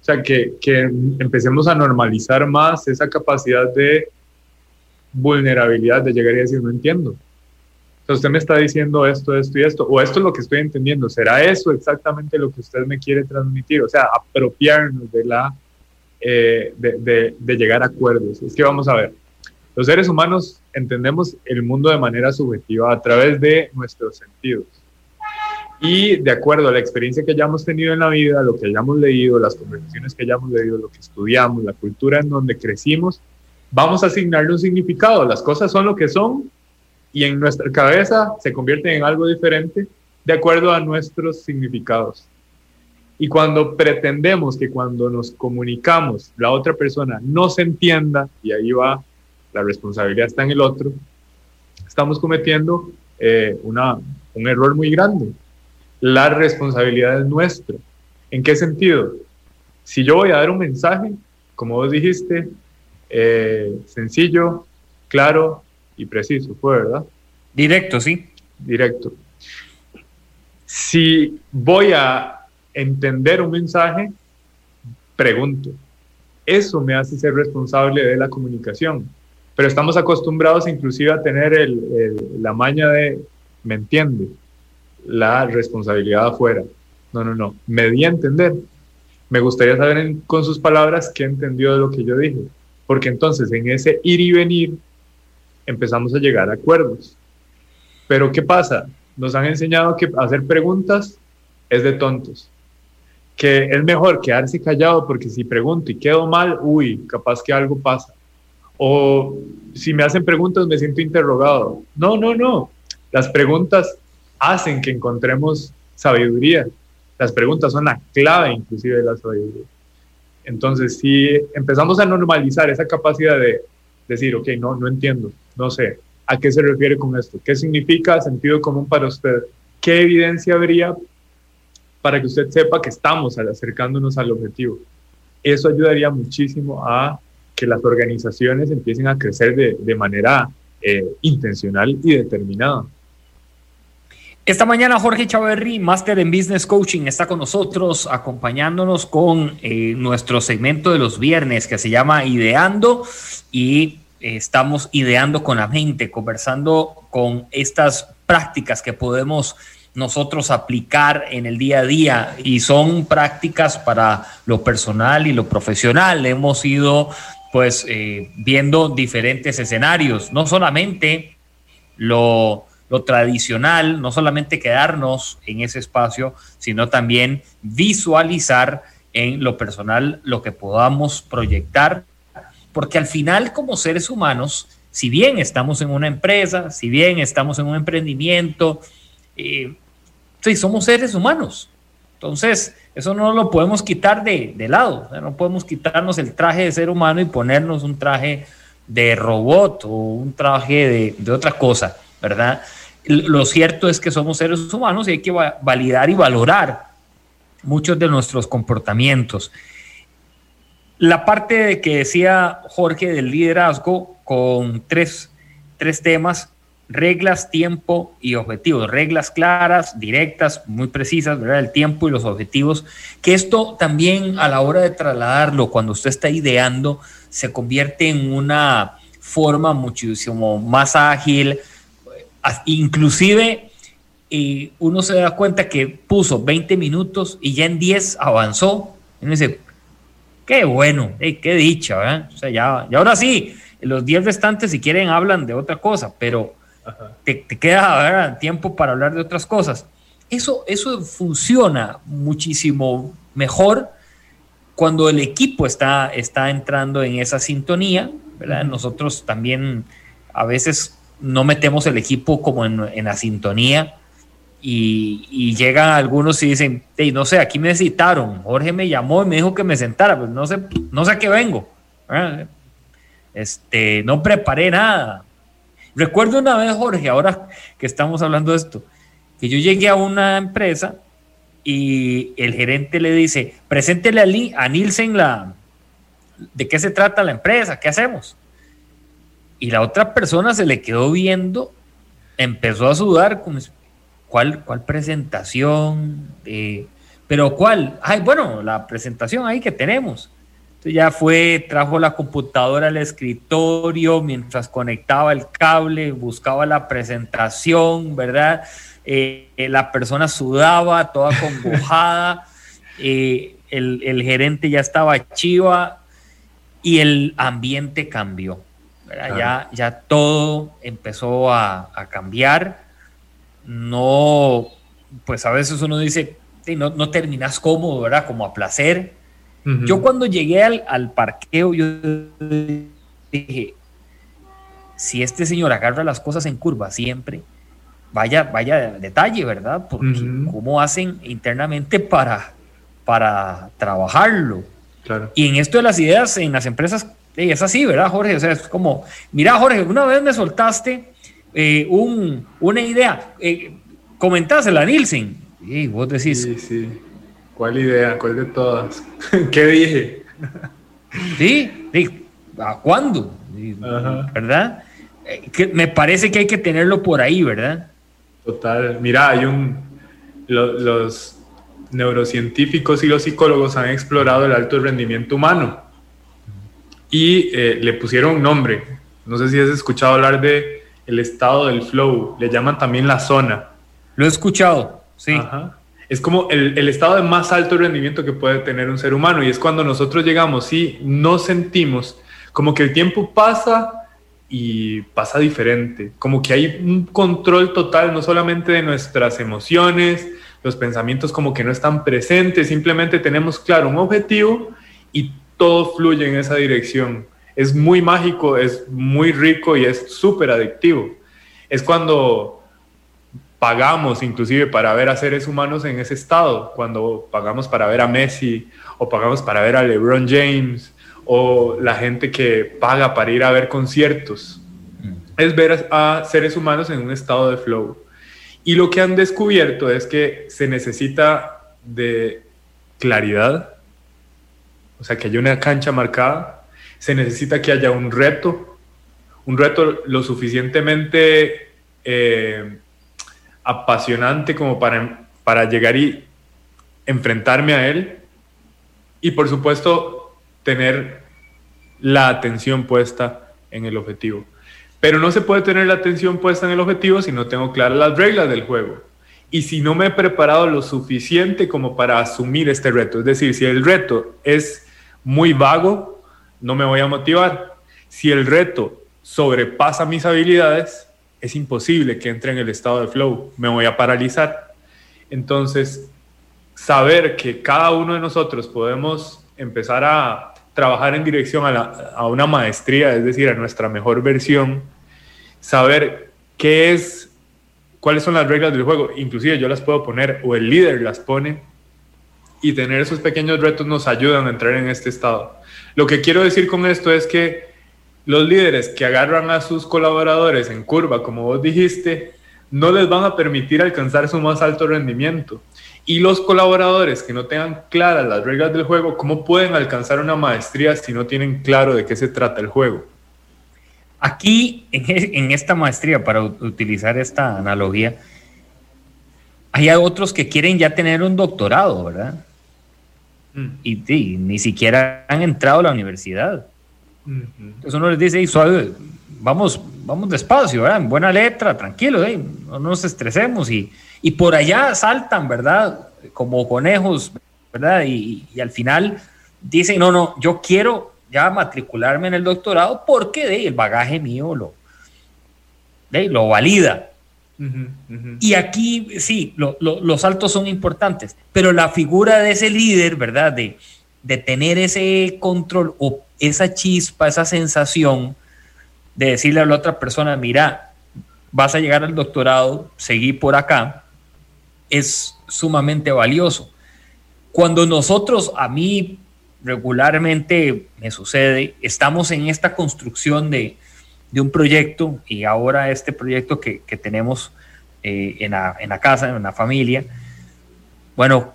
O sea, que, que empecemos a normalizar más esa capacidad de vulnerabilidad, de llegar y decir, no entiendo usted me está diciendo esto, esto y esto, o esto es lo que estoy entendiendo, ¿será eso exactamente lo que usted me quiere transmitir? O sea, apropiarnos de la, eh, de, de, llegar a acuerdos. Es que vamos a ver, los seres humanos entendemos el mundo de manera subjetiva a través de nuestros sentidos. Y de acuerdo a la experiencia que hayamos tenido en la vida, lo que hayamos leído, las conversaciones que hayamos leído, lo que estudiamos, la cultura en donde crecimos, vamos a asignarle un significado. Las cosas son lo que son y en nuestra cabeza se convierten en algo diferente de acuerdo a nuestros significados. Y cuando pretendemos que cuando nos comunicamos la otra persona no se entienda, y ahí va, la responsabilidad está en el otro, estamos cometiendo eh, una, un error muy grande. La responsabilidad es nuestra. ¿En qué sentido? Si yo voy a dar un mensaje, como vos dijiste, eh, sencillo, claro y preciso, ¿fue verdad? Directo, sí. Directo. Si voy a entender un mensaje, pregunto. Eso me hace ser responsable de la comunicación. Pero estamos acostumbrados inclusive a tener la maña de, ¿me entiende? La responsabilidad afuera. No, no, no. Me di a entender. Me gustaría saber con sus palabras qué entendió de lo que yo dije. Porque entonces en ese ir y venir empezamos a llegar a acuerdos. Pero ¿qué pasa? Nos han enseñado que hacer preguntas es de tontos. Que es mejor quedarse callado porque si pregunto y quedo mal, uy, capaz que algo pasa. O si me hacen preguntas me siento interrogado. No, no, no. Las preguntas hacen que encontremos sabiduría. Las preguntas son la clave inclusive de la sabiduría. Entonces, si empezamos a normalizar esa capacidad de decir, ok, no, no entiendo, no sé, ¿a qué se refiere con esto? ¿Qué significa sentido común para usted? ¿Qué evidencia habría para que usted sepa que estamos acercándonos al objetivo? Eso ayudaría muchísimo a que las organizaciones empiecen a crecer de, manera eh, intencional y determinada. Esta mañana Jorge Chaverri, máster en Business Coaching, está con nosotros acompañándonos con eh, nuestro segmento de los viernes que se llama Ideando y eh, estamos ideando con la mente, conversando con estas prácticas que podemos nosotros aplicar en el día a día y son prácticas para lo personal y lo profesional. Hemos ido pues eh, viendo diferentes escenarios, no solamente lo lo tradicional, no solamente quedarnos en ese espacio, sino también visualizar en lo personal lo que podamos proyectar, porque al final como seres humanos, si bien estamos en una empresa, si bien estamos en un emprendimiento, eh, sí, somos seres humanos. Entonces, eso no lo podemos quitar de, lado, no podemos quitarnos el traje de ser humano y ponernos un traje de robot o un traje de, de otra cosa, ¿verdad? lo cierto es que somos seres humanos y hay que validar y valorar muchos de nuestros comportamientos. La parte que decía Jorge del liderazgo con tres, temas, reglas, tiempo y objetivos. Reglas claras, directas, muy precisas, ¿verdad? El tiempo y los objetivos. Que esto también a la hora de trasladarlo, cuando usted está ideando, se convierte en una forma muchísimo más ágil, Inclusive y uno se da cuenta que puso 20 minutos y ya en 10 avanzó. Y uno dice, qué bueno, qué dicha, O sea, ya, y ahora sí, los 10 restantes si quieren hablan de otra cosa, pero te, queda tiempo para hablar de otras cosas. Eso, eso funciona muchísimo mejor cuando el equipo está, está entrando en esa sintonía, ¿verdad? Nosotros también a veces no metemos el equipo como en, la sintonía y, llegan algunos y dicen, hey, no sé, aquí me citaron, Jorge me llamó y me dijo que me sentara, pues no sé, no sé a qué vengo. Este, no preparé nada. Recuerdo una vez, Jorge, ahora que estamos hablando de esto, que yo llegué a una empresa y el gerente le dice, preséntele a, a Nielsen la, de qué se trata la empresa, qué hacemos. Y la otra persona se le quedó viendo, empezó a sudar, con, ¿cuál, cuál presentación? Eh, pero ¿cuál? Ay, bueno, la presentación ahí que tenemos. Entonces ya fue, trajo la computadora al escritorio mientras conectaba el cable, buscaba la presentación, ¿verdad? Eh, la persona sudaba, toda congojada, eh, el, el gerente ya estaba chiva y el ambiente cambió. Ya, ya todo empezó a, cambiar. No, pues a veces uno dice, no, no terminas cómodo, ¿verdad? Como a placer. Yo cuando llegué al, parqueo, yo dije, si este señor agarra las cosas en curva siempre, vaya, vaya detalle, ¿verdad? Porque cómo hacen internamente para, para trabajarlo. Y en esto de las ideas en las empresas, es así, ¿verdad, Jorge? O sea, es como, mira, Jorge, una vez me soltaste eh, un, una idea, eh, comentásela, Nielsen. Y vos decís. Sí, sí. ¿Cuál idea? ¿Cuál de todas? ¿Qué dije? sí, ¿a cuándo? ¿Verdad? Eh, que me parece que hay que tenerlo por ahí, ¿verdad? Total. Mira, hay un. los neurocientíficos y los psicólogos han explorado el alto rendimiento humano y eh, le pusieron un nombre. No sé si has escuchado hablar de el estado del flow, le llaman también la zona. Lo he escuchado, sí. Es como el, el, estado de más alto rendimiento que puede tener un ser humano y es cuando nosotros llegamos y no sentimos como que el tiempo pasa y pasa diferente, como que hay un control total no solamente de nuestras emociones, los pensamientos como que no están presentes, simplemente tenemos claro un objetivo y todo fluye en esa dirección. Es muy mágico, es muy rico y es súper adictivo. Es cuando pagamos inclusive para ver a seres humanos en ese estado, cuando pagamos para ver a Messi o pagamos para ver a LeBron James o la gente que paga para ir a ver conciertos. Mm. Es ver a seres humanos en un estado de flow. Y lo que han descubierto es que se necesita de claridad, o sea, que haya una cancha marcada, se necesita que haya un reto, un reto lo suficientemente eh, apasionante como para, para llegar y enfrentarme a él, y por supuesto tener la atención puesta en el objetivo. Pero no se puede tener la atención puesta en el objetivo si no tengo claras las reglas del juego. Y si no me he preparado lo suficiente como para asumir este reto. Es decir, si el reto es muy vago, no me voy a motivar. Si el reto sobrepasa mis habilidades, es imposible que entre en el estado de flow. Me voy a paralizar. Entonces, saber que cada uno de nosotros podemos empezar a trabajar en dirección a, una maestría, es decir, a nuestra mejor versión, saber qué es, cuáles son las reglas del juego, inclusive yo las puedo poner o el líder las pone, y tener esos pequeños retos nos ayudan a entrar en este estado. Lo que quiero decir con esto es que los líderes que agarran a sus colaboradores en curva, como vos dijiste, no les van a permitir alcanzar su más alto rendimiento. Y los colaboradores que no tengan claras las reglas del juego, ¿cómo pueden alcanzar una maestría si no tienen claro de qué se trata el juego? Aquí, en, esta maestría, para utilizar esta analogía, hay otros que quieren ya tener un doctorado, ¿verdad? Mm. Y, ni siquiera han entrado a la universidad. Entonces uno les dice, suave, vamos, vamos despacio, ¿verdad? En buena letra, tranquilo, no nos estresemos y, y por allá saltan, ¿verdad? Como conejos, ¿verdad? Y, al final dicen, no, no, yo quiero ya matricularme en el doctorado porque de, el bagaje mío lo, de, lo valida. Y aquí sí, los saltos son importantes, pero la figura de ese líder, ¿verdad? De, de tener ese control o esa chispa, esa sensación de decirle a la otra persona, mira, vas a llegar al doctorado, seguí por acá, es sumamente valioso. Cuando nosotros, a mí regularmente me sucede, estamos en esta construcción de, un proyecto y ahora este proyecto que, tenemos eh, en, la, en, la, casa, en la familia, bueno,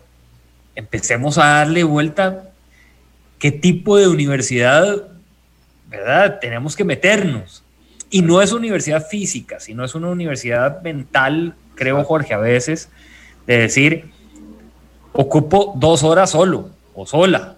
empecemos a darle vuelta qué tipo de universidad, ¿verdad? Tenemos que meternos. Y no es universidad física, sino es una universidad mental, creo Jorge, a veces, de decir, ocupo dos horas solo o sola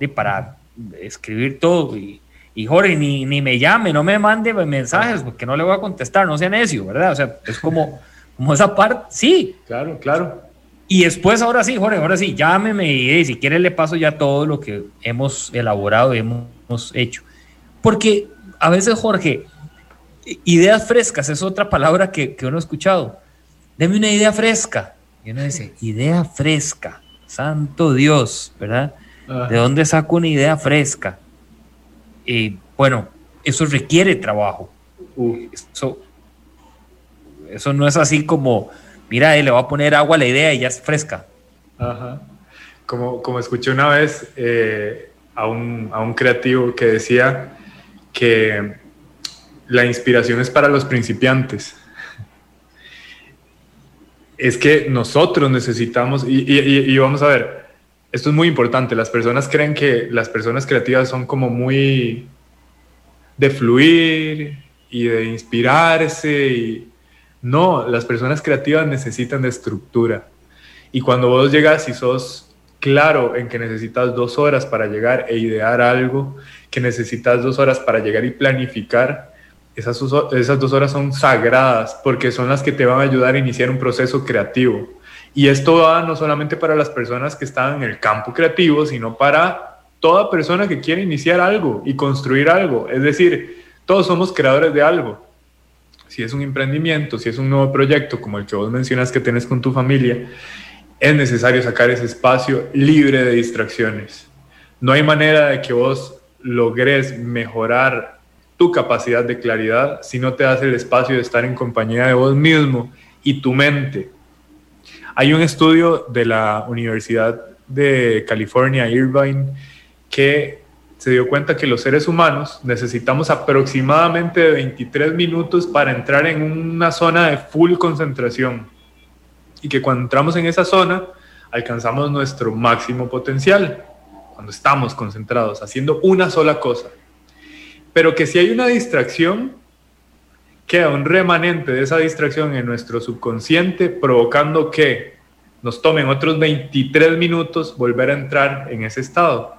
y para escribir todo. Y, y Jorge, ni, ni, me llame, no me mande mensajes porque no le voy a contestar, no sea necio, ¿verdad? O sea, es como, como esa parte, sí. Claro, claro. Y después, ahora sí, Jorge, ahora sí, llámeme y si quiere le paso ya todo lo que hemos elaborado y hemos hecho. Porque a veces, Jorge, ideas frescas es otra palabra que, que uno ha escuchado deme una idea fresca. Y uno dice, idea fresca, santo Dios, ¿verdad? ¿De dónde saco una idea fresca? Y bueno, eso requiere trabajo. Eso, eso no es así como, mira, le voy a poner agua a la idea y ya es fresca. Ajá. como, como escuché una vez eh, a, un, a un creativo que decía que la inspiración es para los principiantes. Es que nosotros necesitamos, y, y, vamos a ver, esto es muy importante, las personas creen que las personas creativas son como muy de fluir y de inspirarse y no, las personas creativas necesitan de estructura. Y cuando vos llegas y sos claro en que necesitas dos horas para llegar e idear algo, que necesitas dos horas para llegar y planificar, esas, esas dos horas son sagradas porque son las que te van a ayudar a iniciar un proceso creativo. Y esto va no solamente para las personas que están en el campo creativo, sino para toda persona que quiere iniciar algo y construir algo. Es decir, todos somos creadores de algo si es un emprendimiento, si es un nuevo proyecto como el que vos mencionas que tienes con tu familia, es necesario sacar ese espacio libre de distracciones. No hay manera de que vos logres mejorar tu capacidad de claridad si no te das el espacio de estar en compañía de vos mismo y tu mente. Hay un estudio de la Universidad de California, Irvine, que se dio cuenta que los seres humanos necesitamos aproximadamente 23 minutos para entrar en una zona de full concentración y que cuando entramos en esa zona alcanzamos nuestro máximo potencial cuando estamos concentrados haciendo una sola cosa. Pero que si hay una distracción, queda un remanente de esa distracción en nuestro subconsciente provocando que nos tomen otros 23 minutos volver a entrar en ese estado.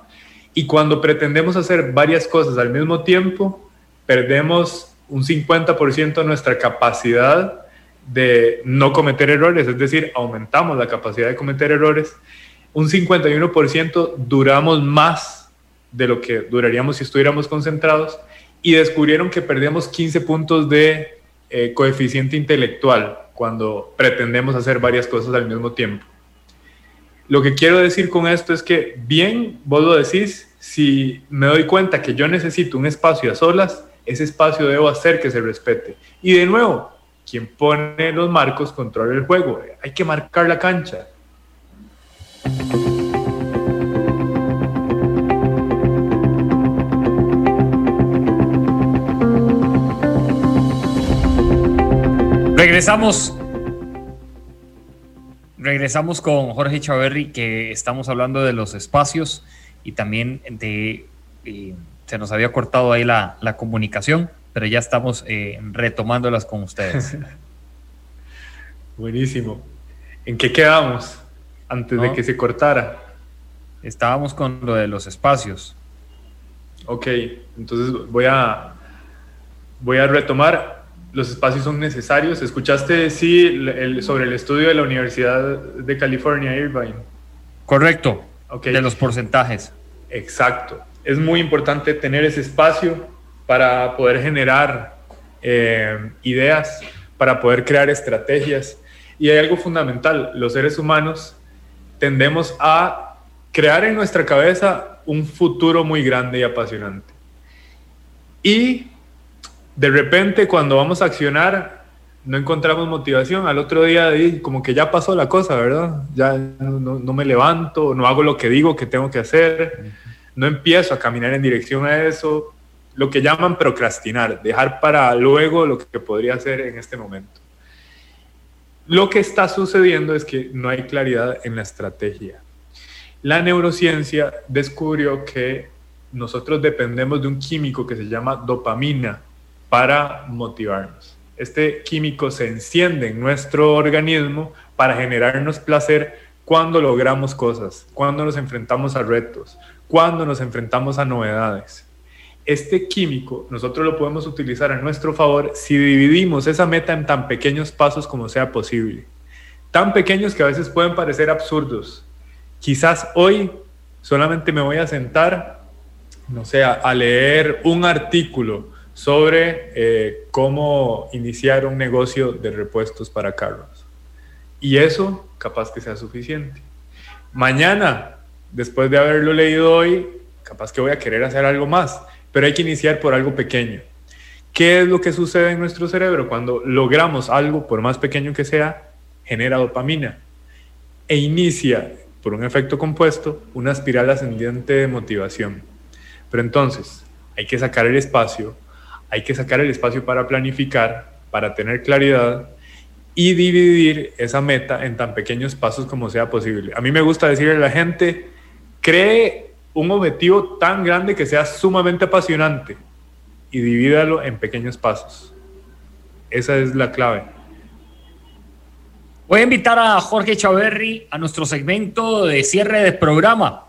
Y cuando pretendemos hacer varias cosas al mismo tiempo, perdemos un 50% de nuestra capacidad de no cometer errores, es decir, aumentamos la capacidad de cometer errores. Un 51% duramos más de lo que duraríamos si estuviéramos concentrados y descubrieron que perdemos 15 puntos de eh, coeficiente intelectual cuando pretendemos hacer varias cosas al mismo tiempo. Lo que quiero decir con esto es que bien, vos lo decís, si me doy cuenta que yo necesito un espacio a solas, ese espacio debo hacer que se respete. Y de nuevo, quien pone los marcos controla el juego. Hay que marcar la cancha. Regresamos Regresamos con Jorge Chaverri, que estamos hablando de los espacios y también de... Eh, se nos había cortado ahí la, comunicación, pero ya estamos eh, retomándolas con ustedes. Buenísimo. ¿En qué quedamos antes de que se cortara? Estábamos con lo de los espacios. Ok, entonces voy a, voy a retomar los espacios son necesarios. ¿Escuchaste, sí, sobre el estudio de la Universidad de California, Irvine? Correcto, okay. de los porcentajes. Exacto. Es muy importante tener ese espacio para poder generar eh, ideas, para poder crear estrategias. Y hay algo fundamental, los seres humanos tendemos a crear en nuestra cabeza un futuro muy grande y apasionante. Y de repente cuando vamos a accionar no encontramos motivación, al otro día como que ya pasó la cosa, ¿verdad? Ya no, me levanto, no hago lo que digo que tengo que hacer, no empiezo a caminar en dirección a eso, lo que llaman procrastinar, dejar para luego lo que podría hacer en este momento. Lo que está sucediendo es que no hay claridad en la estrategia. La neurociencia descubrió que nosotros dependemos de un químico que se llama dopamina, para motivarnos. Este químico se enciende en nuestro organismo para generarnos placer cuando logramos cosas, cuando nos enfrentamos a retos, cuando nos enfrentamos a novedades. Este químico nosotros lo podemos utilizar a nuestro favor si dividimos esa meta en tan pequeños pasos como sea posible. Tan pequeños que a veces pueden parecer absurdos. Quizás hoy solamente me voy a sentar, no sé, a leer un artículo sobre eh, cómo iniciar un negocio de repuestos para carros. Y eso capaz que sea suficiente. Mañana, después de haberlo leído hoy, capaz que voy a querer hacer algo más, pero hay que iniciar por algo pequeño. ¿Qué es lo que sucede en nuestro cerebro cuando logramos algo, por más pequeño que sea, genera dopamina e inicia por un efecto compuesto, una espiral ascendiente de motivación. Pero entonces, hay que sacar el espacio, hay que sacar el espacio para planificar, para tener claridad y dividir esa meta en tan pequeños pasos como sea posible. A mí me gusta decirle a la gente, cree un objetivo tan grande que sea sumamente apasionante y divídalo en pequeños pasos. Esa es la clave. Voy a invitar a Jorge Chaverri a nuestro segmento de cierre de programa.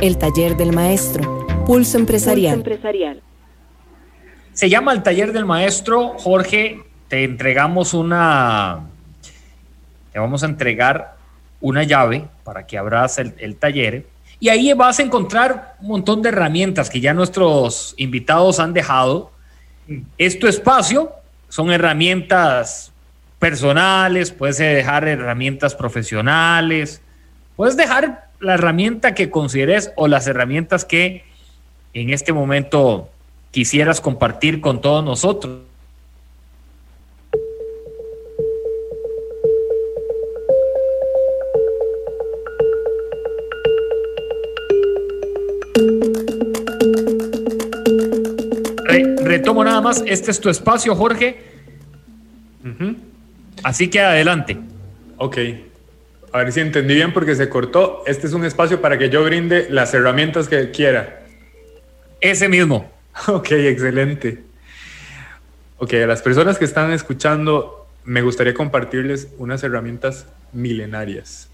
El taller del maestro. Pulso empresarial. empresarial. Se llama el taller del maestro. Jorge, te entregamos una... Te vamos a entregar una llave para que abras el, el taller. Y ahí vas a encontrar un montón de herramientas que ya nuestros invitados han dejado. Es tu espacio son herramientas personales, puedes dejar herramientas profesionales, puedes dejar la herramienta que consideres o las herramientas que en este momento quisieras compartir con todos nosotros. retomo nada más, este es tu espacio, Jorge. Así que adelante. Ok. A ver si entendí bien porque se cortó. Este es un espacio para que yo brinde las herramientas que quiera. Ese mismo. Ok, excelente. Ok, a las personas que están escuchando, me gustaría compartirles unas herramientas milenarias.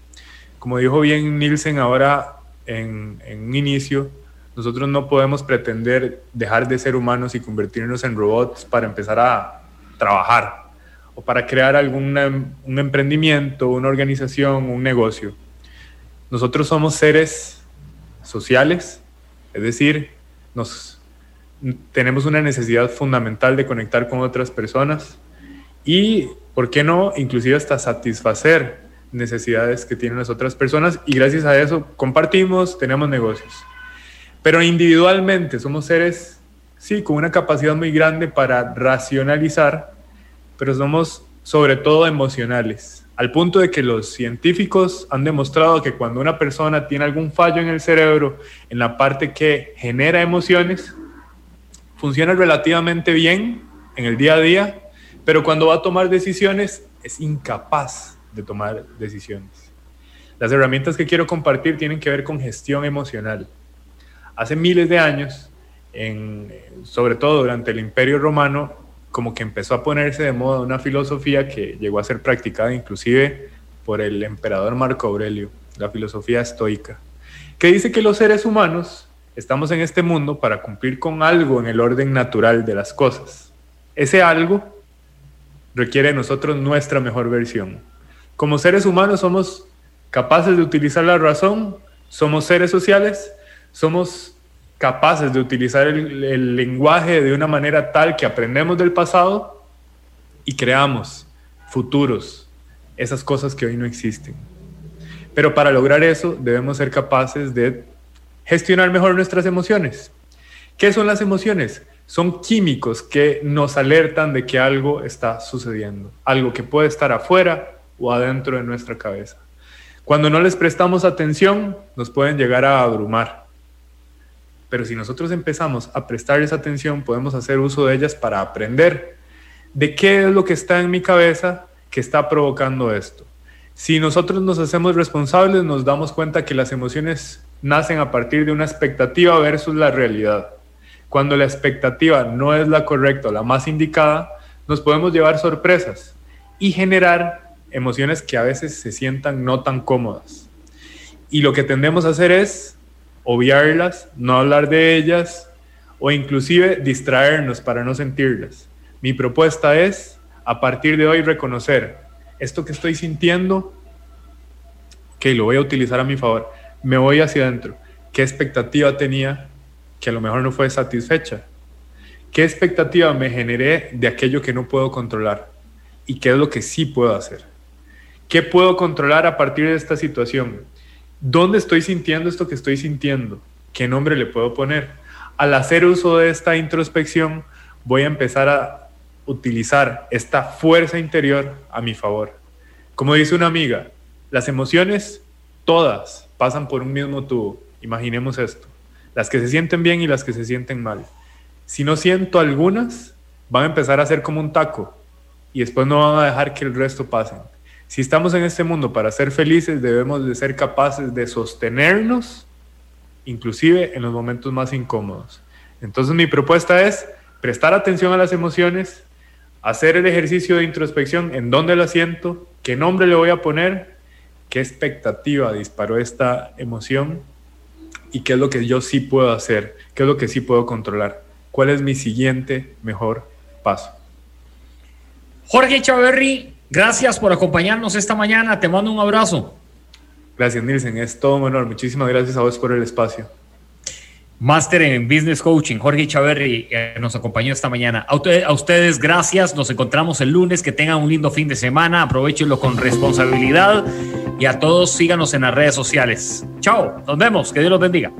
Como dijo bien Nielsen ahora en, en un inicio, nosotros no podemos pretender dejar de ser humanos y convertirnos en robots para empezar a trabajar o para crear algún un emprendimiento, una organización, un negocio. Nosotros somos seres sociales, es decir, nos, tenemos una necesidad fundamental de conectar con otras personas y, ¿por qué no?, inclusive hasta satisfacer necesidades que tienen las otras personas y gracias a eso compartimos, tenemos negocios. Pero individualmente somos seres, sí, con una capacidad muy grande para racionalizar, pero somos sobre todo emocionales, al punto de que los científicos han demostrado que cuando una persona tiene algún fallo en el cerebro, en la parte que genera emociones, funciona relativamente bien en el día a día, pero cuando va a tomar decisiones es incapaz de tomar decisiones. Las herramientas que quiero compartir tienen que ver con gestión emocional hace miles de años, sobre todo durante el Imperio Romano, como que empezó a ponerse de moda una filosofía que llegó a ser practicada inclusive por el emperador Marco Aurelio, la filosofía estoica, que dice que los seres humanos estamos en este mundo para cumplir con algo en el orden natural de las cosas. Ese algo requiere de nosotros nuestra mejor versión. Como seres humanos somos capaces de utilizar la razón, somos seres sociales somos capaces de utilizar el, lenguaje de una manera tal que aprendemos del pasado y creamos futuros, esas cosas que hoy no existen. Pero para lograr eso debemos ser capaces de gestionar mejor nuestras emociones. ¿Qué son las emociones? Son químicos que nos alertan de que algo está sucediendo, algo que puede estar afuera o adentro de nuestra cabeza. Cuando no les prestamos atención, nos pueden llegar a abrumar. Pero si nosotros empezamos a prestarles atención, podemos hacer uso de ellas para aprender de qué es lo que está en mi cabeza que está provocando esto. Si nosotros nos hacemos responsables, nos damos cuenta que las emociones nacen a partir de una expectativa versus la realidad. Cuando la expectativa no es la correcta o la más indicada, nos podemos llevar sorpresas y generar emociones que a veces se sientan no tan cómodas. Y lo que tendemos a hacer es obviarlas, no hablar de ellas o inclusive distraernos para no sentirlas. Mi propuesta es, a partir de hoy, reconocer esto que estoy sintiendo, que lo voy a utilizar a mi favor. Me voy hacia adentro. ¿Qué expectativa tenía que a lo mejor no fue satisfecha? ¿Qué expectativa me generé de aquello que no puedo controlar? ¿Y qué es lo que sí puedo hacer? ¿Qué puedo controlar a partir de esta situación? ¿Dónde estoy sintiendo esto que estoy sintiendo? ¿Qué nombre le puedo poner? Al hacer uso de esta introspección, voy a empezar a utilizar esta fuerza interior a mi favor. Como dice una amiga, Las emociones, todas, pasan por un mismo tubo. Imaginemos esto. Las que se sienten bien y las que se sienten mal. Si no siento algunas, van a empezar a ser como un taco y después no van a dejar que el resto pasen. Si estamos en este mundo para ser felices, debemos de ser capaces de sostenernos, inclusive en los momentos más incómodos. Entonces mi propuesta es prestar atención a las emociones, hacer el ejercicio de introspección, en dónde lo siento, qué nombre le voy a poner, qué expectativa disparó esta emoción y qué es lo que yo sí puedo hacer, qué es lo que sí puedo controlar, cuál es mi siguiente mejor paso. Jorge Chaverri, gracias por acompañarnos esta mañana, te mando un abrazo. Gracias, Nielsen, es todo un honor. Muchísimas gracias a vos por el espacio. Máster en Business Coaching, Jorge Chaverri eh, nos acompañó esta mañana. A, a, ustedes, gracias. Nos encontramos el lunes. Que tengan un lindo fin de semana. Aprovechenlo con responsabilidad. Y a todos, síganos en las redes sociales. Chao, nos vemos. Que Dios los bendiga.